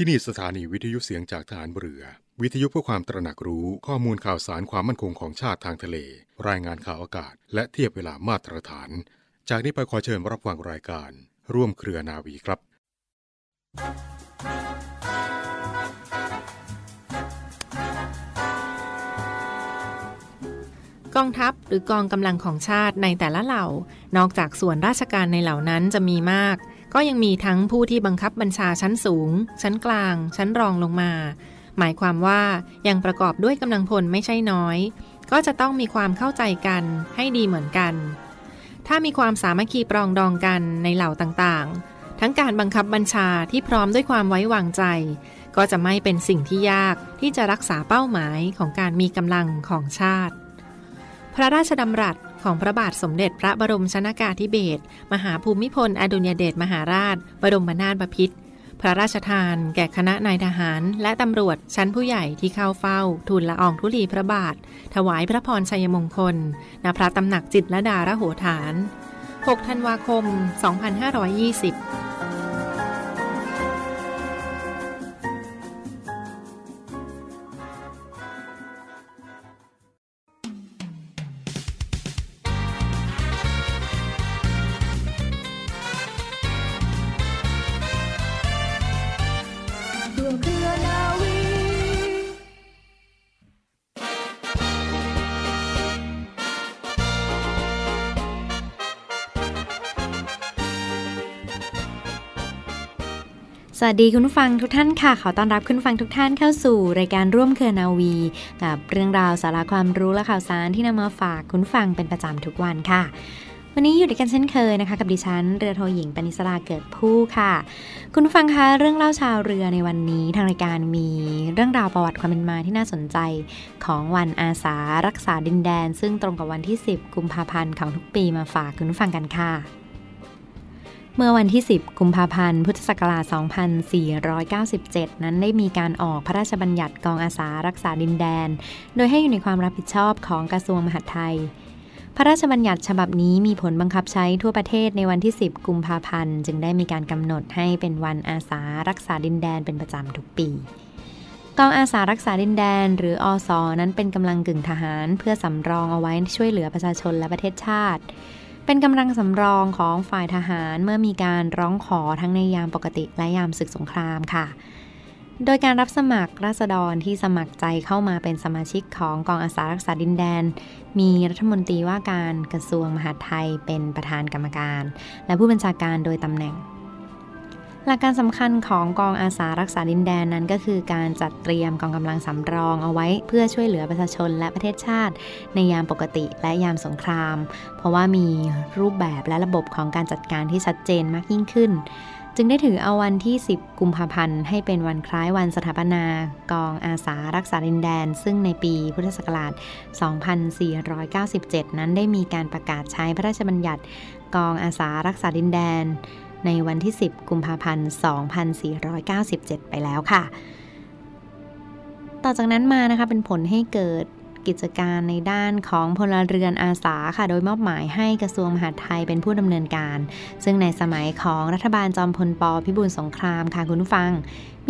ที่นี่สถานีวิทยุเสียงจากฐานเรือ วิทยุเพื่อความตระหนักรู้ข้อมูลข่าวสารความมั่นคงของชาติทางทะเล รายงานข่าวอากาศ และเทียบเวลามาตรฐาน จากนี้ไปขอเชิญรับฟังรายการ ร่วมเครือนาวีครับ กองทัพหรือกองกำลังของชาติในแต่ละเหล่า นอกจากส่วนราชการในเหล่านั้นจะมีมาก ก็ยังมีทั้งผู้ที่บังคับบัญชาชั้นสูง ชั้นกลาง ชั้นรองลงมา หมายความว่ายังประกอบด้วยกำลังพลไม่ใช่น้อย ก็จะต้องมีความเข้าใจกันให้ดีเหมือนกัน ถ้ามีความสามัคคีปรองดองกันในเหล่าต่างๆ ทั้งการบังคับบัญชาที่พร้อมด้วยความไว้วางใจ ก็จะไม่เป็นสิ่งที่ยากที่จะรักษาเป้าหมายของการมีกำลังของชาติ พระราชดำรัส ของพระบาทสมเด็จพระบรมชนากาธิเบศรมหาภูมิพล อดุญเดชมหาราช บรมนาถบพิตรพระราชทาน แก่คณะนายทหาร และตำรวจชั้นผู้ใหญ่ที่เข้าเฝ้า ทูลละอองธุลีพระบาท ถวายพระพรชัยมงคล ณ พระตำหนักจิตรดาระโหฐาน 6 ธันวาคม 2520 สวัสดีคุณผู้ฟังทุกท่านค่ะ ขอต้อนรับคุณฟังทุกท่านเข้าสู่รายการร่วมเครือนาวี กับเรื่องราวสาระความรู้และข่าวสารที่นำมาฝากคุณฟังเป็นประจำทุกวันค่ะ วันนี้อยู่ด้วยกันเช่นเคยนะคะ กับดิฉันเรือโทหญิงปณิสราเกิดผู้ค่ะ คุณฟังคะเรื่องเล่าชาวเรือในวันนี้ทางรายการมีเรื่องราวประวัติความเป็นมาที่น่าสนใจ ของวันอาสารักษาดินแดน ซึ่งตรงกับวันที่ 10 กุมภาพันธ์ของทุกปีมาฝากคุณผู้ฟังกันค่ะ เมื่อวันที่ 10 กุมภาพันธ์ พุทธศักราช 2497 นั้นได้มีการออกพระราชบัญญัติกองอาสารักษาดินแดน โดยให้อยู่ในความรับผิดชอบของกระทรวงมหาดไทย พระราชบัญญัติฉบับนี้มีผลบังคับใช้ทั่วประเทศในวันที่ 10 กุมภาพันธ์ จึงได้มีการกำหนดให้เป็นวันอาสารักษาดินแดนเป็นประจำทุกปีกองอาสารักษาดินแดน หรืออสอนั้นเป็นกำลังกึ่งทหาร เพื่อสำรองเอาไว้ช่วยเหลือประชาชนและประเทศชาติ เป็นกำลังสำรองของฝ่ายทหารเมื่อมีการร้องขอทั้งในยามปกติและยามศึกสงครามค่ะ โดยการรับสมัครราษฎรที่สมัครใจเข้ามาเป็นสมาชิกของกองอาสารักษาดินแดน มีรัฐมนตรีว่าการกระทรวงมหาดไทยเป็นประธานกรรมการ และผู้บัญชาการโดยตำแหน่ง หลักการสำคัญของกองอาสารักษาดินแดนนั้นก็คือการจัดเตรียมกองกำลังสำรองเอาไว้ เพื่อช่วยเหลือประชาชนและประเทศชาติ ในยามปกติและยามสงคราม เพราะว่ามีรูปแบบและระบบของการจัดการที่ชัดเจนมากยิ่งขึ้น จึงได้ถือเอาวันที่ 10 กุมภาพันธ์ให้เป็นวันคล้ายวันสถาปนากองอาสารักษาดินแดน ซึ่งในปีพุทธศักราช 2497 นั้นได้มีการประกาศใช้พระราชบัญญัติ กองอาสารักษาดินแดน ในวันที่ 10 กุมภาพันธ์ 2497 ไปแล้วค่ะ ต่อจากนั้นมานะคะเป็นผลให้เกิดกิจการในด้านของพลเรือนอาสาค่ะ โดยมอบหมายให้กระทรวงมหาดไทยเป็นผู้ดำเนินการ ซึ่งในสมัยของรัฐบาลจอมพลปพิบูลสงครามค่ะคุณผู้ฟัง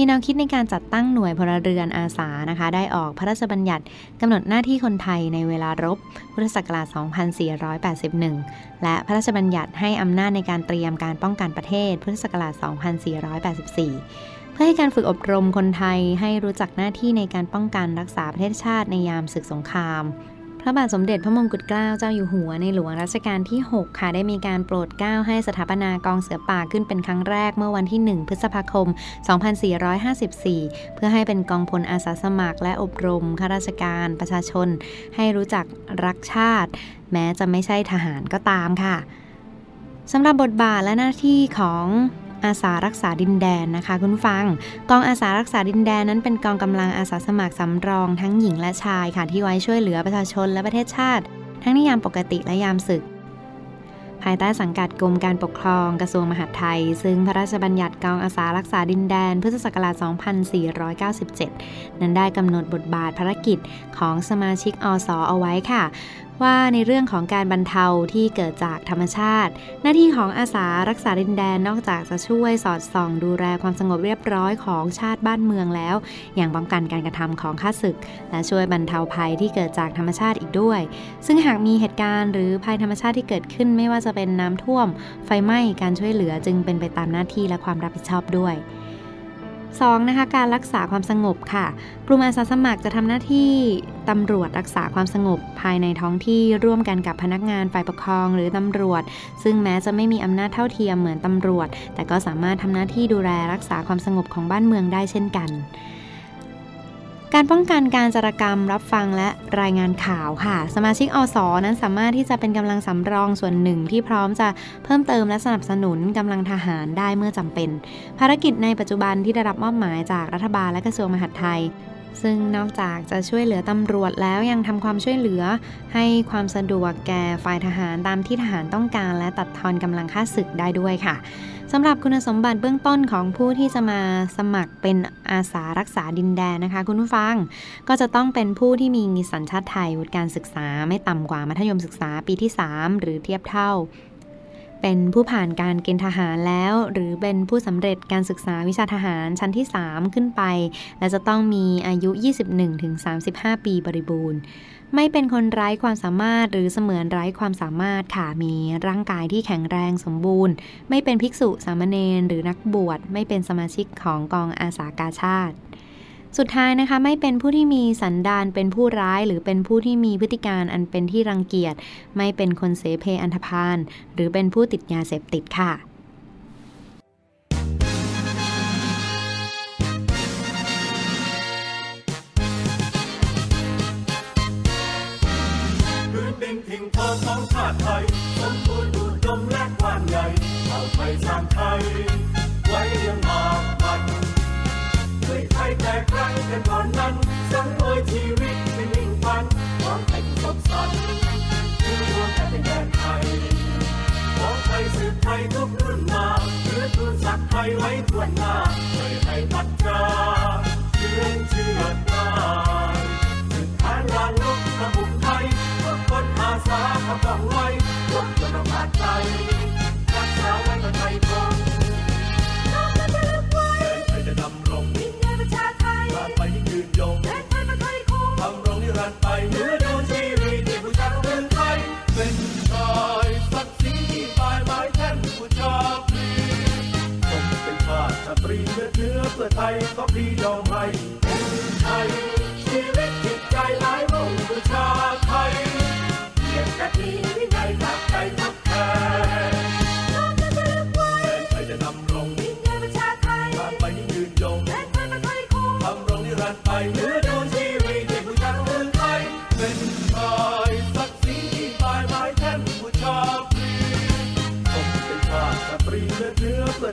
มีแนวคิดในการจัดตั้งหน่วยพลเรือนอาสานะคะ ได้ออกพระราชบัญญัติกำหนดหน้าที่คนไทยในเวลารบ พุทธศักราช 2481 และพระราชบัญญัติให้อำนาจในการเตรียมการป้องกันประเทศ พุทธศักราช 2484เพื่อให้การฝึกอบรมคนไทยให้รู้จักหน้าที่ในการป้องกันรักษาประเทศชาติในยามศึกสงคราม พระบาทสมเด็จพระมงกุฎเกล้าเจ้าอยู่หัวในหลวงรัชกาลที่ 6 ค่ะได้มีการโปรดเกล้าให้สถาปนากองเสือป่าขึ้นเป็นครั้งแรกเมื่อวันที่ 1 พฤษภาคม 2454 เพื่อให้เป็นกองพลอาสาสมัครและอบรมข้าราชการประชาชน ให้รู้จักรักชาติ แม้จะไม่ใช่ทหารก็ตามค่ะสำหรับบทบาทและหน้าที่ของ อาสารักษาดินแดนนะคะคุณฟัง กองอาสารักษาดินแดนนั้นเป็นกองกำลังอาสาสมัครสำรองทั้งหญิงและชายค่ะที่ไว้ช่วยเหลือประชาชนและประเทศชาติ ทั้งในยามปกติและยามศึก ภายใต้สังกัดกรมการปกครองกระทรวงมหาดไทย ซึ่งพระราชบัญญัติกองอาสารักษาดินแดนพุทธศักราช 2497 นั้นได้กำหนดบทบาทภารกิจของสมาชิกอสอเอาไว้ค่ะ ว่าในเรื่องของการบรรเทาที่เกิดจากธรรมชาติ หน้าที่ของอาสารักษาดินแดนนอกจากจะช่วยสอดส่องดูแลความสงบเรียบร้อยของชาติบ้านเมืองแล้ว อย่างป้องกันการกระทำของข้าศึก และช่วยบรรเทาภัยที่เกิดจากธรรมชาติอีกด้วย ซึ่งหากมีเหตุการณ์หรือภัยธรรมชาติที่เกิดขึ้นไม่ว่าจะเป็นน้ำท่วม ไฟไหม้การช่วยเหลือจึงเป็นไปตามหน้าที่และความรับผิดชอบด้วย 2. นะคะการรักษาความสงบค่ะ กลุ่มอาสาสมัครจะทำหน้าที่ตำรวจรักษาความสงบภายในท้องที่ร่วมกันกับพนักงานฝ่ายปกครองหรือตำรวจ ซึ่งแม้จะไม่มีอำนาจเท่าเทียมเหมือนตำรวจ แต่ก็สามารถทำหน้าที่ดูแลรักษาความสงบของบ้านเมืองได้เช่นกัน การป้องกันการจารกรรมรับฟังและรายงานข่าวค่ะ สมาชิกอสอนั้นสามารถที่จะเป็นกำลังสำรองส่วนหนึ่งที่พร้อมจะเพิ่มเติมและสนับสนุนกำลังทหารได้เมื่อจำเป็น ภารกิจในปัจจุบันที่ได้รับมอบหมายจากรัฐบาลและกระทรวงมหาดไทยซึ่งนอกจากจะช่วยเหลือตำรวจแล้วยังทำความช่วยเหลือ ให้ความสะดวกแก่ฝ่ายทหารตามที่ทหารต้องการ และตัดทอนกำลังค่าศึกได้ด้วยค่ะ สำหรับคุณสมบัติเบื้องต้นของผู้ที่จะมาสมัครเป็นอาสารักษาดินแดนนะคะ คุณผู้ฟังก็จะต้องเป็นผู้ที่มีสัญชาติไทยวุฒิการศึกษาไม่ต่ำกว่ามัธยมศึกษาปีที่ 3 หรือเทียบเท่า เป็นผู้ผ่านการเกณฑ์ทหารแล้ว หรือเป็นผู้สำเร็จการศึกษาวิชาทหารชั้นที่ 3 ขึ้นไป และจะต้องมีอายุ 21-35 ปีบริบูรณ์ ไม่เป็นคนไร้ความสามารถหรือเสมือนไร้ความสามารถค่ะ มีร่างกายที่แข็งแรงสมบูรณ์ ไม่เป็นภิกษุสามเณรหรือนักบวช ไม่เป็นสมาชิกของกองอาสากาชาติ สุดท้ายนะคะ ไม่เป็นผู้ที่มีสันดานเป็นผู้ร้ายหรือเป็นผู้ที่มีพฤติการอันเป็นที่รังเกียจ ไม่เป็นคนเสเพอันธพาลหรือเป็นผู้ติดยาเสพติดค่ะ ไทย สาขบองไว้ใจรักษาไว้กับไทยคงน้ำมันจะลึกไว้ไทยจะดำรงดินแดนประชาไทยราไปที่ยืนยงแดนไทยประไทยคงทำรงนิรันดร์ไปเหนือดูชีวิตที่ผู้ชาของเมืองไทยเป็นชายศักดิ์ศรีที่ปลายไม้แท่นผู้ชาพรีสมเป็นชาติชาตรีเลือเนื้อเพื่อไทยก็พรียอมให้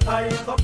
ไทยก็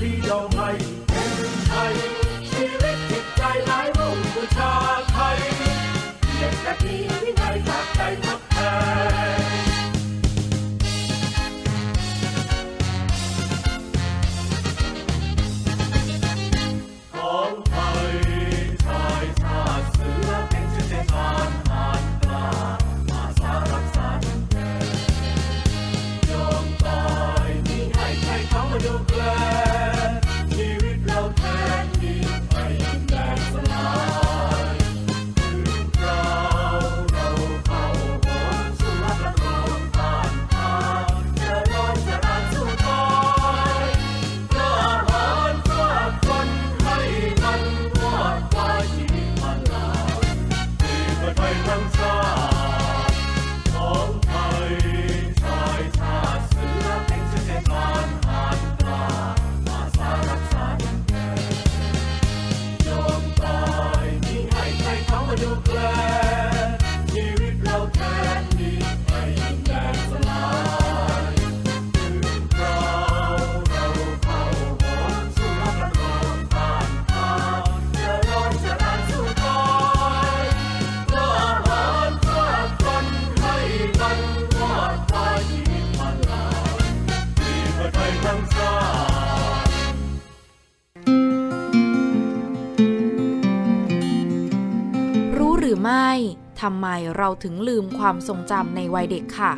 ทำไมเราถึงลืมความทรงจำในวัยเด็กค่ะ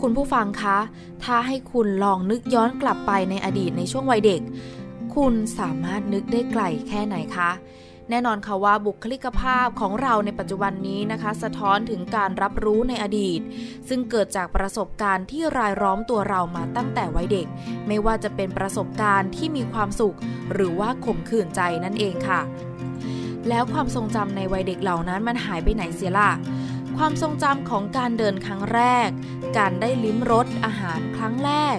คุณผู้ฟังคะ ถ้าให้คุณลองนึกย้อนกลับไปในอดีตในช่วงวัยเด็ก คุณสามารถนึกได้ไกลแค่ไหนคะแน่นอนค่ะว่าบุคลิกภาพของเราในปัจจุบันนี้นะคะ สะท้อนถึงการรับรู้ในอดีต ซึ่งเกิดจากประสบการณ์ที่รายล้อมตัวเรามาตั้งแต่วัยเด็ก ไม่ว่าจะเป็นประสบการณ์ที่มีความสุข หรือว่าข่มขืนใจนั่นเองค่ะ แล้วความทรงจำในวัยเด็กเหล่านั้นมันหายไปไหนเสียล่ะ ความทรงจำของการเดินครั้งแรก การได้ลิ้มรสอาหารครั้งแรก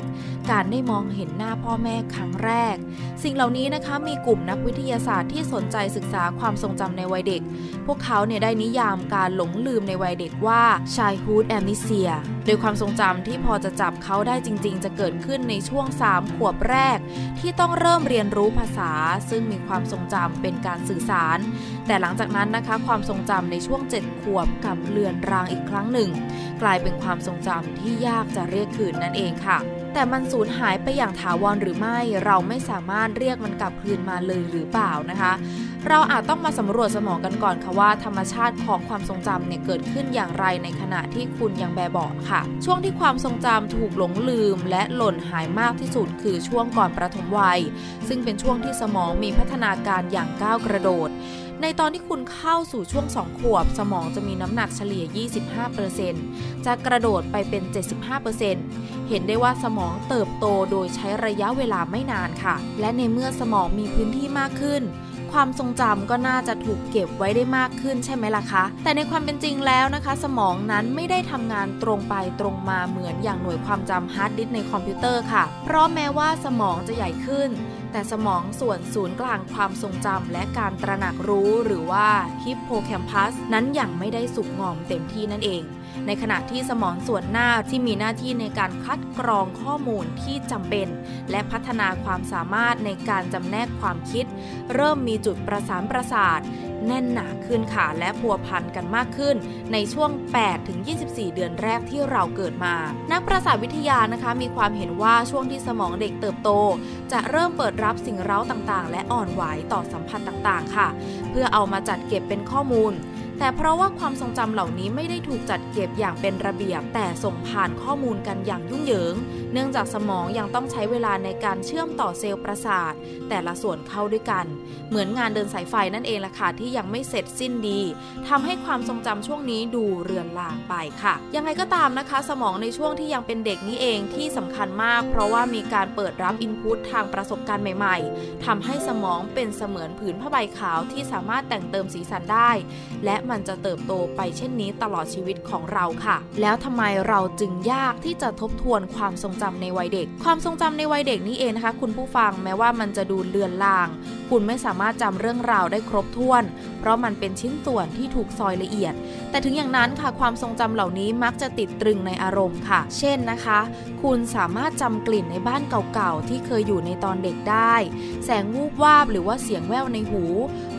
การได้มองเห็นหน้าพ่อแม่ครั้งแรก สิ่งเหล่านี้นะคะมีกลุ่มนักวิทยาศาสตร์ที่สนใจศึกษาความทรงจำในวัยเด็ก พวกเขาเนี่ยได้นิยามการหลงลืมในวัยเด็กว่า childhood amnesia โดยความทรงจำที่พอจะจับเขาได้จริง ๆ จะเกิดขึ้นในช่วง 3 ขวบแรก ที่ต้องเริ่มเรียนรู้ภาษา ซึ่งมีความทรงจำเป็นการสื่อสาร แต่หลังจากนั้นนะคะความทรงจำในช่วง 7 ขวบกับเลือนรางอีกครั้งหนึ่ง กลายเป็นความทรงจำที่ยากจะเรียกคืนนั่นเองค่ะ แต่มันสูญหายไปอย่างถาวรหรือไม่ เราไม่สามารถเรียกมันกลับคืนมาเลยหรือเปล่านะคะ เราอาจต้องมาสำรวจสมองกันก่อนค่ะว่าธรรมชาติของความทรงจำเนี่ยเกิดขึ้นอย่างไรในขณะที่คุณยังแบบเบาะค่ะ ช่วงที่ความทรงจำถูกหลงลืม และหล่นหายมากที่สุดคือช่วงก่อนประถมวัย ซึ่งเป็นช่วงที่สมองมีพัฒนาการอย่างก้าวกระโดด ในตอนที่คุณเข้าสู่ช่วง 2 ขวบ สมองจะมีน้ำหนักเฉลี่ย 25%จะกระโดดไปเป็น 75%เห็นได้ว่าสมองเติบโตโดยใช้ระยะเวลาไม่นานค่ะ และในเมื่อสมองมีพื้นที่มากขึ้น ความทรงจำก็น่าจะถูกเก็บไว้ได้มากขึ้นใช่ไหมล่ะคะ แต่ในความเป็นจริงแล้วนะคะ สมองนั้นไม่ได้ทำงานตรงไปตรงมาเหมือนอย่างหน่วยความจำฮาร์ดดิสก์ในคอมพิวเตอร์ค่ะ เพราะแม้ว่าสมองจะใหญ่ขึ้น แต่สมองส่วนศูนย์กลางความทรงจำและการตระหนักรู้หรือว่าฮิปโปแคมปัสนั้นยังไม่ได้สุกงอมเต็มที่นั่นเอง ในขณะที่สมองส่วนหน้าที่มีหน้าที่ในการคัดกรองข้อมูลที่จำเป็น และพัฒนาความสามารถในการจำแนกความคิด เริ่มมีจุดประสานประสาทแน่นหนาขึ้นค่ะและพัวพันกันมากขึ้น ในช่วง8-24 เดือนแรกที่เราเกิดมา นักประสาทวิทยานะคะ มีความเห็นว่าช่วงที่สมองเด็กเติบโต จะเริ่มเปิดรับสิ่งเร้าต่างๆ และอ่อนไหวต่อสัมผัสต่างๆ ค่ะ เพื่อเอามาจัดเก็บเป็นข้อมูล แต่เพราะว่าความทรงจำเหล่านี้ไม่ได้ถูกจัดเก็บอย่างเป็นระเบียบ แต่ส่งผ่านข้อมูลกันอย่างยุ่งเหยิงเนื่องจากสมองยังต้องใช้เวลาในการเชื่อมต่อเซลล์ประสาท แต่ละส่วนเข้าด้วยกัน เหมือนงานเดินสายไฟนั่นเองล่ะค่ะที่ยังไม่เสร็จสิ้นดีทำให้ความทรงจำช่วงนี้ดูเรือนลางไปค่ะ ยังไงก็ตามนะคะ สมองในช่วงที่ยังเป็นเด็กนี้เองที่สำคัญมาก เพราะว่ามีการเปิดรับอินพุตทางประสบการณ์ใหม่ๆทำให้สมองเป็นเสมือนผืนผ้าใบขาวที่สามารถแต่งเติมสีสันได้ และมันจะเติบโตไปเช่นนี้ตลอดชีวิตของเราค่ะ แล้วทำไมเราจึงยากที่จะทบทวนความทรงจำในวัยเด็ก ความทรงจำในวัยเด็กนี่เองนะคะ คุณผู้ฟังแม้ว่ามันจะดูเลือนลาง คุณไม่สามารถจำเรื่องราวได้ครบถ้วน เพราะมันเป็นชิ้นส่วนที่ถูกซอยละเอียด แต่ถึงอย่างนั้นค่ะความทรงจำเหล่านี้มักจะติดตรึงในอารมณ์ค่ะ เช่นนะคะ คุณสามารถจำกลิ่นในบ้านเก่าๆที่เคยอยู่ในตอนเด็กได้ แสงวูบวาบหรือว่าเสียงแว่วในหู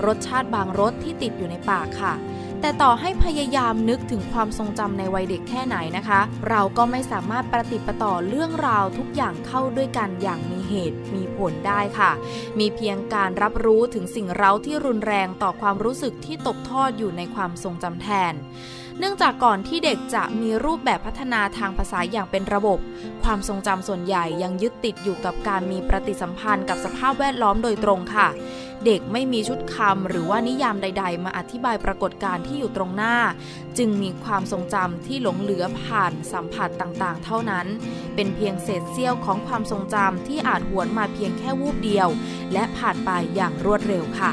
รสชาติบางรสที่ติดอยู่ในปากค่ะ แต่ต่อให้พยายามนึกถึงความทรงจำในวัยเด็กแค่ไหนนะคะ เราก็ไม่สามารถประติดประต่อเรื่องราวทุกอย่างเข้าด้วยกันอย่างมีเหตุมีผลได้ค่ะ มีเพียงการรับรู้ถึงสิ่งเร้าที่รุนแรงต่อความรู้สึกที่ตกทอดอยู่ในความทรงจำแทนเนื่องจากก่อนที่เด็กจะมีรูปแบบพัฒนาทางภาษาอย่างเป็นระบบ ความทรงจำส่วนใหญ่ยังยึดติดอยู่กับการมีปฏิสัมพันธ์กับสภาพแวดล้อมโดยตรงค่ะ เด็กไม่มีชุดคำหรือว่านิยามใด ๆ มาอธิบายปรากฏการณ์ที่อยู่ตรงหน้า จึงมีความทรงจำที่หลงเหลือผ่านสัมผัสต่างๆ เท่านั้น เป็นเพียงเศษเสี้ยวของความทรงจำที่อาจหวนมาเพียงแค่วูบเดียว และผ่านไปอย่างรวดเร็วค่ะ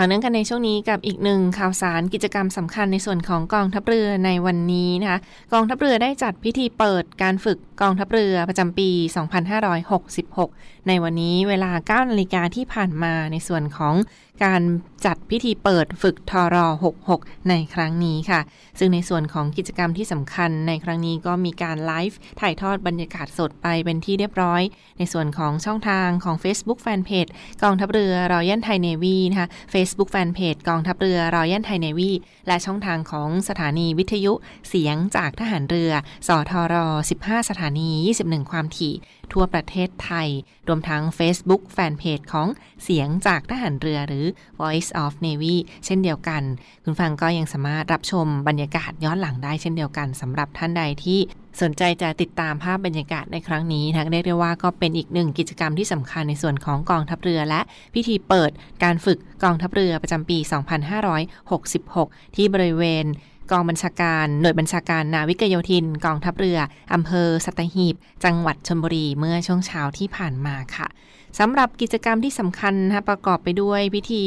ต่อเนื่องกันในช่วงนี้กับอีกหนึ่งข่าวสารกิจกรรมสำคัญในส่วนของกองทัพเรือในวันนี้นะคะกองทัพเรือได้จัดพิธีเปิดการฝึกกองทัพเรือประจำปี 2566 ในวันนี้เวลา9นาฬิกาที่ผ่านมาในส่วนของ การจัดพิธีเปิดฝึกทร66 ในครั้งนี้ค่ะ ซึ่งในส่วนของกิจกรรมที่สำคัญในครั้งนี้ก็มีการไลฟ์ถ่ายทอดบรรยากาศสดไปเป็นที่เรียบร้อย ในส่วนของช่องทางของ Facebook Fanpage กองทัพเรือรอยัลไทยเนวีนะคะ Facebook Fanpage กองทัพเรือรอยัลไทยเนวีและช่องทางของสถานีวิทยุเสียงจากทหารเรือ สทร 15 สถานี 21 ความถี่ ทั่วประเทศไทย รวมทั้ง Facebook Fanpage ของเสียงจากทหารเรือหรือ Voice of Navy เช่นเดียวกัน คุณฟังก็ยังสามารถรับชมบรรยากาศย้อนหลังได้เช่นเดียวกันสำหรับท่านใดที่สนใจจะติดตามภาพบรรยากาศในครั้งนี้นะเรียกได้ว่าก็เป็นอีกหนึ่งกิจกรรมที่สำคัญในส่วนของกองทัพเรือ และพิธีเปิดการฝึกกองทัพเรือประจำปี 2566 ที่บริเวณ กองบัญชาการหน่วยบัญชาการนาวิกโยธิน กองทัพเรืออำเภอสัตหีบ จังหวัดชลบุรีเมื่อช่วงเช้าที่ผ่านมาค่ะสำหรับกิจกรรมที่สำคัญนะประกอบไปด้วยพิธี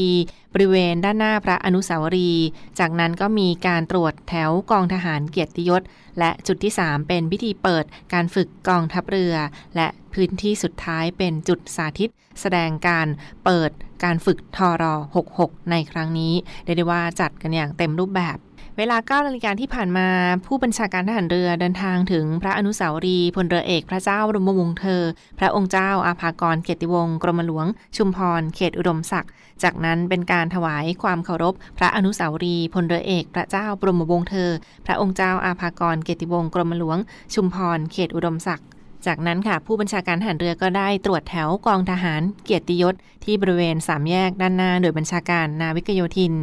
บริเวณด้านหน้าพระอนุสาวรีย์จากนั้นก็มีการตรวจแถวกองทหารเกียรติยศ และจุดที่ 3 เป็นพิธีเปิดการฝึกกองทัพเรือ และพื้นที่สุดท้ายเป็นจุดสาธิต แสดงการเปิดการฝึกทอรอ66 ในครั้งนี้เรียกได้ว่าจัดกันอย่างเต็มรูปแบบ เวลา9นาฬิกาที่ผ่านมาผู้บัญชาการทหารเรือเดินทางถึงพระอนุสาวรีย์พลเรือเอกพระเจ้าบรมวงศ์เธอ พระองค์เจ้าอาภากรเกติวงศ์กรมหลวง ชุมพร เขตอุดมศักดิ์จากนั้นเป็นการถวายความเคารพ พระอนุสาวรีย์พลเรือเอกพระเจ้าบรมวงศ์เธอ พระองค์เจ้าอาภากรเกติวงศ์กรมหลวง ชุมพร เขตอุดมศักดิ์จากนั้นค่ะ ผู้บัญชาการทหารเรือก็ได้ตรวจแถวกองทหาร เกียรติยศที่บริเวณสามแยกด้านหน้าโดยบัญชาการนาวิกโยธิน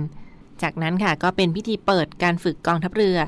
จากนั้นค่ะก็เป็นพิธีเปิดการฝึกกองทัพเรือ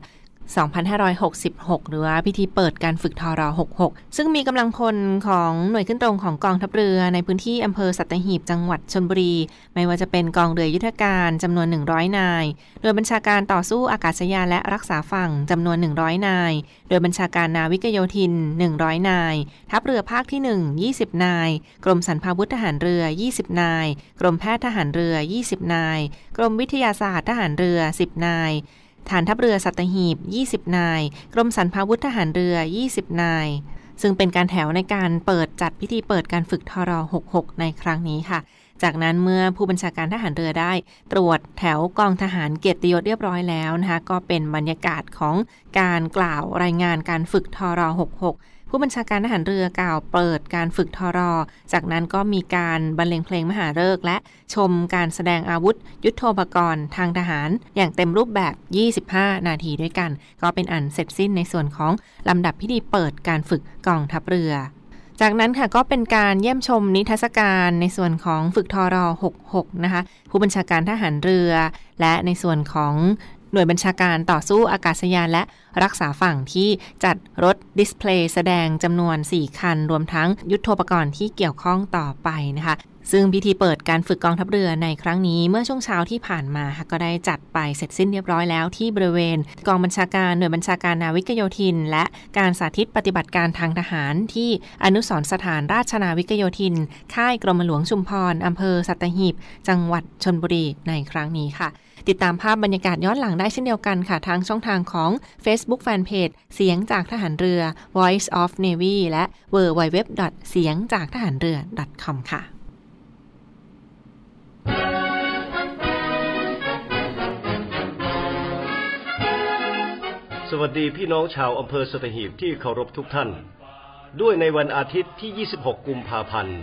2566 หรือว่าพิธีเปิดการฝึกทร66 ซึ่งมีกำลังพลของหน่วยขึ้นตรงของกองทัพเรือในพื้นที่อำเภอสัตหีบจังหวัดชนบุรี ไม่ว่าจะเป็นกองเรือยุทธการจำนวน 100 นาย โดยบัญชาการต่อสู้อากาศยานและรักษาฝั่งจำนวน 100 นาย โดยบัญชาการนาวิกโยธิน 100 นาย ทัพเรือภาคที่ 1 20 นาย กรมสรรพาวุธทหารเรือ 20 นาย กรมแพทย์ทหารเรือ 20 นาย กรมวิทยาศาสตร์ทหารเรือ 10 นาย ฐานทัพเรือสัตหีบ 20 นาย กรมสรรพาวุธทหารเรือ 20 นาย ซึ่งเป็นการแถวในการเปิดจัดพิธีเปิดการฝึกทร66 ในครั้งนี้ค่ะ จากนั้นเมื่อผู้บัญชาการทหารเรือได้ ตรวจแถวกองทหารเกียรติยศเรียบร้อยแล้วนะคะ ก็เป็นบรรยากาศของการกล่าวรายงานการฝึกทร66 ผู้บัญชาการทหารเรือกล่าวเปิดการฝึกทรอ จากนั้นก็มีการบรรเลงเพลงมหาฤกษ์และชมการแสดงอาวุธ ยุทโธปกรณ์ทางทหาร อย่างเต็มรูปแบบ 25 นาทีด้วยกัน ก็เป็นอันเสร็จสิ้นในส่วนของลำดับพิธีเปิดการฝึกกองทัพเรือจากนั้นค่ะก็เป็นการเยี่ยมชมนิทรรศการในส่วนของฝึกทรอ66 นะคะ ผู้บัญชาการทหารเรือ และในส่วนของ หน่วยบัญชาการต่อสู้อากาศยานและรักษาฝั่งที่จัดรถดิสเพลย์แสดงจำนวน 4 คัน รวมทั้งยุทธโธปกรณ์ที่เกี่ยวข้องต่อไปนะคะ ซึ่งพิธีเปิดการฝึกกองทัพเรือในครั้งนี้เมื่อช่วงเช้าที่ผ่านมาค่ะก็ได้จัดไปเสร็จสิ้นเรียบร้อยแล้วที่บริเวณ กองบัญชาการหน่วยบัญชาการนาวิกโยธิน และการสาธิตปฏิบัติการทางทหาร ที่อนุสรสถานราชนาวิกโยธิน ค่ายกรมหลวงชุมพรอำเภอสัตหีบ จังหวัดชนบุรีในครั้งนี้ค่ะ ติดตามภาพบรรยากาศย้อนหลังได้เช่นเดียวกันค่ะ ทางช่องทางของ Facebook Fanpage เสียงจากทหารเรือ Voice of Navy และ w w w เสียงจากทหารเรือ .com ค่ะ สวัสดีพี่น้องชาวอำเภอสตหีบที่เคารพทุกท่าน ด้วยในวันอาทิตย์ที่ 26 กุมภาพันธ์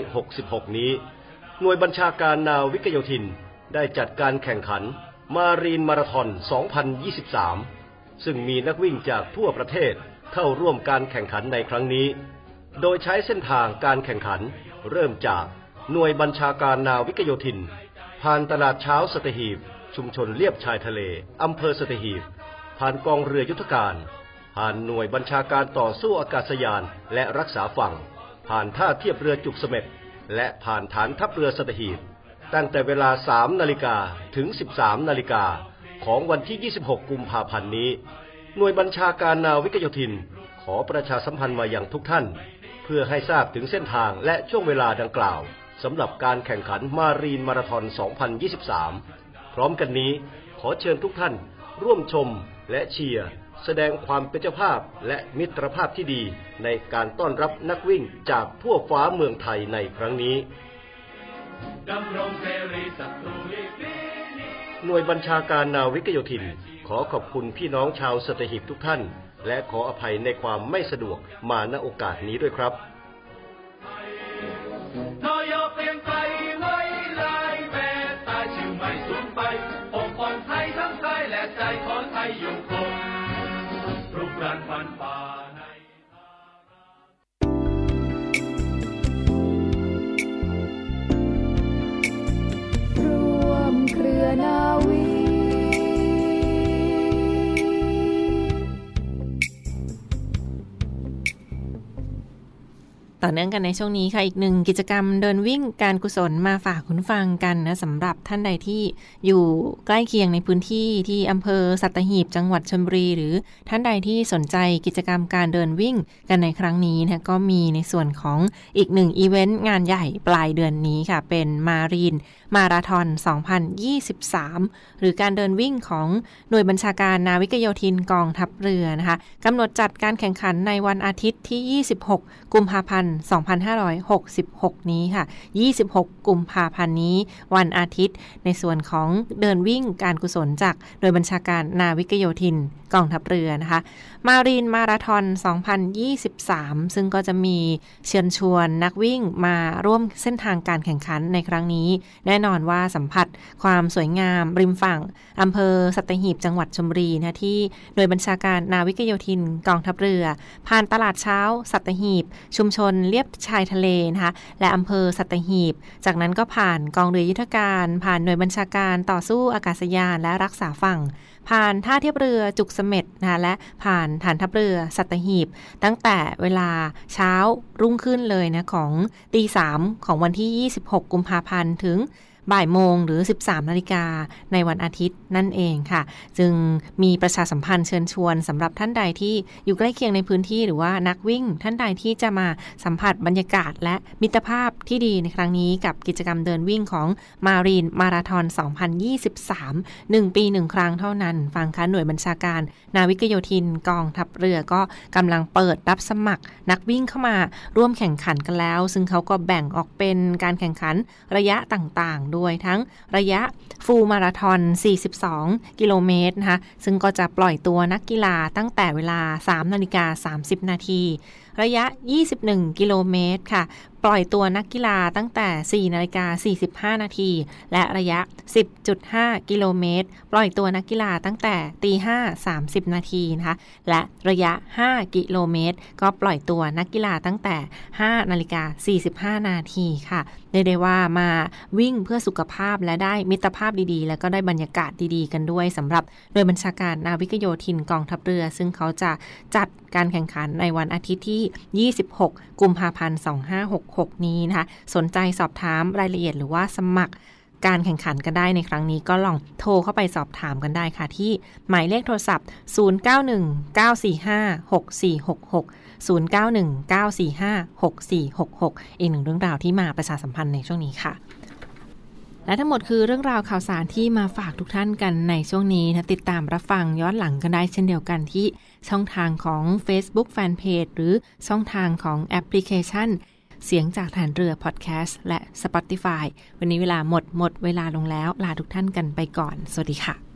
2566 นี้ หน่วยบัญชาการนาวิกโยธินได้จัดการแข่งขันมารีนมาราธอน 2023 ซึ่งมีนักวิ่งจากทั่วประเทศเข้าร่วมการแข่งขันในครั้งนี้ โดยใช้เส้นทางการแข่งขัน เริ่มจากหน่วยบัญชาการนาวิกโยธิน ผ่านตลาดเช้าสตหีบ ชุมชนเลียบชายทะเลอำเภอสตหีบ ผ่านกองเรือยุทธการ ผ่านหน่วยบัญชาการต่อสู้อากาศยานและรักษาฝั่ง ผ่านท่าเทียบเรือจุกเสม็ดและผ่านฐานทัพเรือสตหีบตั้งแต่เวลา 3 นาฬิกาถึง 13 นาฬิกาของวันที่ 26 กุมภาพันธ์นี้ หน่วยบัญชาการนาวิกโยธิน ขอประชาสัมพันธ์มาอย่างทุกท่าน เพื่อให้ทราบถึงเส้นทางและช่วงเวลาดังกล่าวสำหรับการแข่งขันมารีนมาราธอน 2023 พร้อมกันนี้ขอเชิญทุกท่านร่วมชม และเชียร์แสดงความเป็นเจ้าภาพและมิตรภาพที่ดีในการต้อนรับนักวิ่งจากทั่วฟ้าเมืองไทยในครั้งนี้ หน่วยบัญชาการนาวิกโยธิน ขอขอบคุณพี่น้องชาวสตหีบทุกท่าน และขออภัยในความไม่สะดวกมาณโอกาสนี้ด้วยครับ ใจ ต่อเนื่องกันในช่วงนี้ค่ะ อีกหนึ่งกิจกรรมเดินวิ่งการกุศลมาฝากคุณฟังกันนะสำหรับท่านใดที่อยู่ใกล้เคียงในพื้นที่ที่อำเภอสัตหีบจังหวัดชลบุรี หรือท่านใดที่สนใจกิจกรรมการเดินวิ่งกันในครั้งนี้นะก็มีในส่วนของอีกหนึ่งอีเวนต์งานใหญ่ปลายเดือนนี้ค่ะ เป็นมารีนมาราธอน 2023 หรือการเดินวิ่งของหน่วยบัญชาการนาวิกโยธินกองทัพเรือนะคะกำหนดจัดการแข่งขันในวันอาทิตย์ที่ 26 กุมภาพันธ์2566 นี้ค่ะ 26 กุมภาพันธ์นี้ วันอาทิตย์ ในส่วนของเดินวิ่งการกุศลจากโดยบัญชาการนาวิกโยธินกองทัพเรือนะคะมารีนมาราธอน 2023 ซึ่งก็จะมีเชิญชวนนักวิ่งมาร่วมเส้นทางการแข่งขันในครั้งนี้ แน่นอนว่าสัมผัสความสวยงามริมฝั่งอำเภอสัตหีบจังหวัดชลบุรีนะที่โดยบัญชาการนาวิกโยธินกองทัพเรือ ผ่านตลาดเช้า สัตหีบ ชุมชนเลียบชายทะเลนะคะและอำเภอสัตหีบ จากนั้นก็ผ่านกองเรือยุทธการ ผ่านหน่วยบัญชาการต่อสู้อากาศยานและรักษาฝั่งผ่านท่าเทียบเรือจุกเสม็ดนะคะและผ่านฐานทัพเรือสัตหีบ ตั้งแต่เวลาเช้ารุ่งขึ้นเลยนะของตีสามของวันที่ 26 กุมภาพันธ์ถึง บ่ายโมงหรือ 13 นาฬิกาในวันอาทิตย์นั่นเองค่ะ จึงมีประชาสัมพันธ์เชิญชวนสำหรับท่านใดที่อยู่ใกล้เคียงในพื้นที่หรือว่านักวิ่ง ท่านใดที่จะมาสัมผัสบรรยากาศ และมิตรภาพที่ดีในครั้งนี้กับกิจกรรมเดินวิ่งของมารีนมาราธอน 2023 1 ปี 1 ครั้งเท่านั้น ฟังคะหน่วยบัญชาการ นาวิกโยธินกองทัพเรือก็กำลังเปิดรับสมัคร นักวิ่งเข้ามาร่วมแข่งขันกันแล้ว ซึ่งเขาก็แบ่งออกเป็นการแข่งขันระยะต่างๆด้วยทั้งระยะฟูลมาราธอน 42 กิโลเมตรนะคะ ซึ่งก็จะปล่อยตัวนักกีฬาตั้งแต่เวลา 3 นาฬิกา 30 นาที ระยะ 21 กิโลเมตรค่ะ ปล่อยตัวนักกีฬาตั้งแต่ 4 นาฬิกา 45 นาที และระยะ 10.5 กิโลเมตร ปล่อยตัวนักกีฬาตั้งแต่ตี5 30 นาทีนะคะ และระยะ 5 กิโลเมตร ก็ปล่อยตัวนักกีฬาตั้งแต่ 5 นาฬิกา 45 นาทีค่ะเรียกได้ว่ามาวิ่งเพื่อสุขภาพและได้มิตรภาพดีๆ แล้วก็ได้บรรยากาศดีๆ กันด้วยสำหรับโดยบัญชาการนาวิกโยธินกองทัพเรือ ซึ่งเขาจะจัดการแข่งขันในวันอาทิตย์ที่ที่ 26 กุมภาพันธ์ 2566 นี้นะคะ สนใจสอบถามรายละเอียดหรือว่าสมัครการแข่งขันกันได้ในครั้งนี้ก็ลองโทรเข้าไปสอบถามกันได้ค่ะ ที่หมายเลขโทรศัพท์ 0919456466 0919456466 อีกหนึ่งเรื่องราวที่มาประชาสัมพันธ์ในช่วงนี้ค่ะ และทั้งหมดคือเรื่องราวข่าวสารที่มาฝากทุกท่านกันในช่วงนี้นะติดตามรับฟังย้อนหลังกันได้เช่นเดียวกันที่ ช่องทางของ Facebook Fanpage หรือช่องทางของแอปพลิเคชัน เสียงจากฐานเรือพอดแคสต์และ Spotify วันนี้เวลาหมดหมดเวลาลงแล้ว ลาทุกท่านกันไปก่อน สวัสดีค่ะ